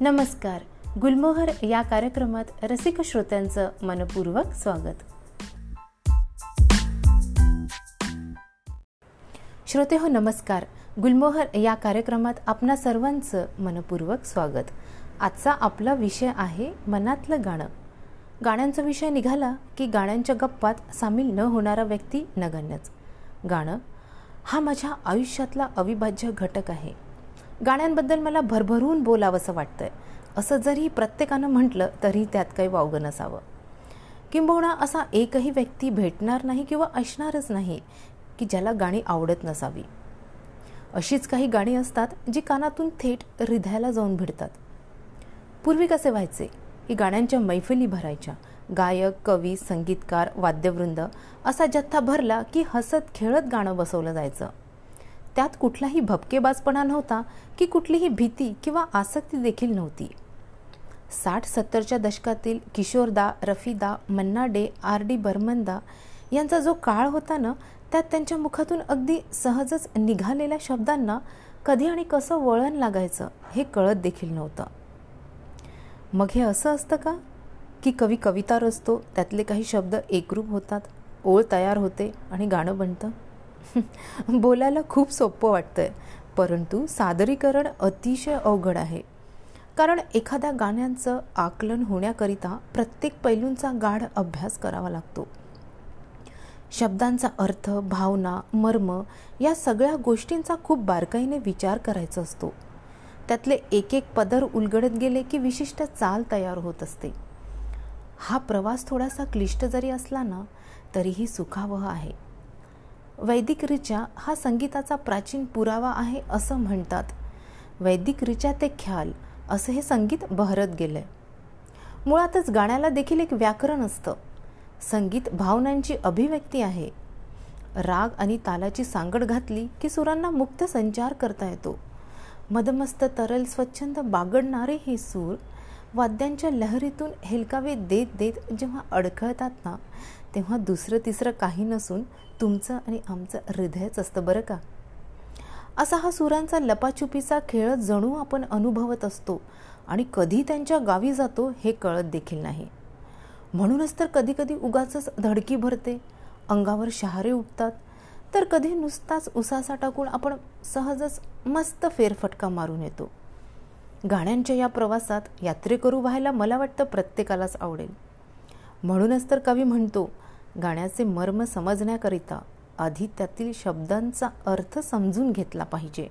नमस्कार गुलमोहर या कार्यक्रमात रसिक श्रोत्यांचं मनपूर्वक स्वागत. श्रोते हो नमस्कार. गुलमोहर या कार्यक्रमात आपणा सर्वांचं मनपूर्वक स्वागत. आजचा आपला विषय आहे मनातलं गाणं. गाण्यांचा विषय निघाला की गाण्यांच्या गप्पात सामील न होणारा व्यक्ती नगण्यच. गाणं हा माझ्या आयुष्यातला अविभाज्य घटक आहे. गाण्यांबद्दल मला भरभरून बोलावंसं वाटतंय. असं जरी प्रत्येकानं म्हटलं तरी त्यात काही वावगं नसावं. किंबहुना असा एकही व्यक्ती भेटणार नाही किंवा असणारच नाही की ज्याला गाणी आवडत नसावी. अशीच काही गाणी असतात जी कानातून थेट हृदयाला जाऊन भिडतात. पूर्वी कसे व्हायचे? की गाण्यांच्या मैफिली भरायच्या. गायक कवी संगीतकार वाद्यवृंद असा जथ्था भरला की हसत खेळत गाणं बसवलं जायचं. त्यात कुठलाही भपकेबाजपणा नव्हता की कुठलीही भीती किंवा आसक्ती देखील नव्हती. साठ सत्तरच्या दशकातील किशोरदा रफीदा मन्ना डे आर डी बर्मनदा यांचा जो काळ होता ना त्यात त्यांच्या मुखातून अगदी सहजच निघालेल्या शब्दांना कधी आणि कसं वळण लागायचं हे कळत देखील नव्हतं. मग हे असं असतं का? की कवी कविता रचतो त्यातले काही शब्द एकरूप होतात ओळ तयार होते आणि गाणं बनतं? बोलायला खूप सोपं वाटतंय परंतु सादरीकरण अतिशय अवघड आहे. कारण एखाद्या गाण्यांचं आकलन होण्याकरिता प्रत्येक पैलूंचा गाढ अभ्यास करावा लागतो. शब्दांचा अर्थ भावना मर्म या सगळ्या गोष्टींचा खूप बारकाईने विचार करायचा असतो. त्यातले एक एक पदर उलगडत गेले की विशिष्ट चाल तयार होत असते. हा प्रवास थोडासा क्लिष्ट जरी असला ना तरीही सुखावह आहे. वैदिक हा संगीताचा प्राचीन पुरावा आहे असं म्हणतात. वैदिक ते ख्याल असं हे संगीत बहरत गेलंय. मुळातच गाण्याला देखील एक व्याकरण असतं. संगीत भावनांची अभिव्यक्ती आहे. राग आणि तालाची सांगड घातली की सुरांना मुक्त संचार करता येतो. मदमस्त तरल स्वच्छंद बागडणारे हे सूर वाद्यांच्या लहरीतून हेलकावे देत देत जेव्हा अडखळतात ना तेव्हा दुसरं तिसरं काही नसून तुमचं आणि आमचं हृदयच असतं बरं का? असा हा सुरांचा लपाछुपीचा खेळ जणू आपण अनुभवत असतो आणि कधी त्यांच्या गावी जातो हे कळत देखील नाही. म्हणूनच तर कधीकधी उगाच धडकी भरते अंगावर शहारे उठतात तर कधी नुसताच उसासा टाकून आपण सहजच मस्त फेरफटका मारून येतो. गाण्यांच्या या प्रवासात यात्रेकरू व्हायला मला वाटतं प्रत्येकालाच आवडेल. म्हणूनच तर कवी म्हणतो गाण्याचे मर्म समजण्याकरिता आधी त्यातील शब्दांचा अर्थ समजून घेतला पाहिजे.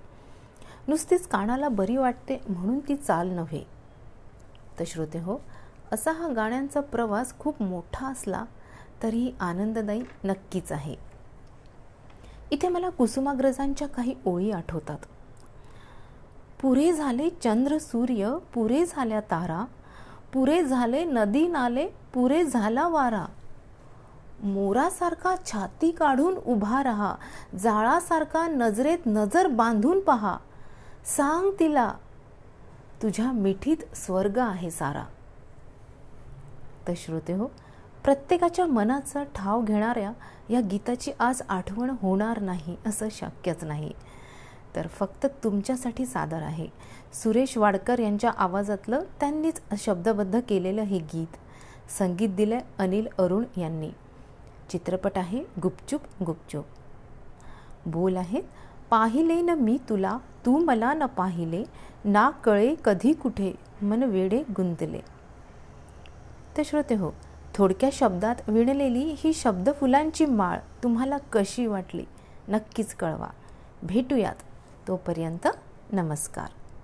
नुसतीच कानाला बरी वाटते म्हणून ती चाल नव्हे. तर श्रोते हो असा हा गाण्यांचा प्रवास खूप मोठा असला तरीही आनंददायी नक्कीच आहे. इथे मला कुसुमाग्रजांच्या काही ओळी आठवतात. पुरे झाले चंद्र सूर्य पुरे झाल्या तारा पुरे झाले नदी नाले पुरे झाला वारा. मोरासारखा छाती काढून उभा राहा जाळासारखा नजरेत नजर बांधून पहा. सांग तिला तुझ्या मिठीत स्वर्ग आहे सारा. तर श्रोते हो प्रत्येकाच्या मनाचा ठाव घेणाऱ्या या गीताची आज आठवण होणार नाही असं शक्यच नाही. तर फक्त तुमच्यासाठी सादर आहे. सुरेश वाडकर यांच्या आवाजातलं त्यांनीच शब्दबद्ध केलेलं हे गीत. संगीत दिलं अनिल अरुण यांनी. चित्रपट आहे गुपचूप गुपचूप. बोल आहेत पाहिले न मी तुला तू मला न पाहिले ना कळे कधी कुठे मन वेडे गुंतले. तर श्रोते हो थोडक्या शब्दात विणलेली ही शब्द फुलांची माळ तुम्हाला कशी वाटली? नक्कीच कळवा. भेटूयात. तोपर्यंत नमस्कार.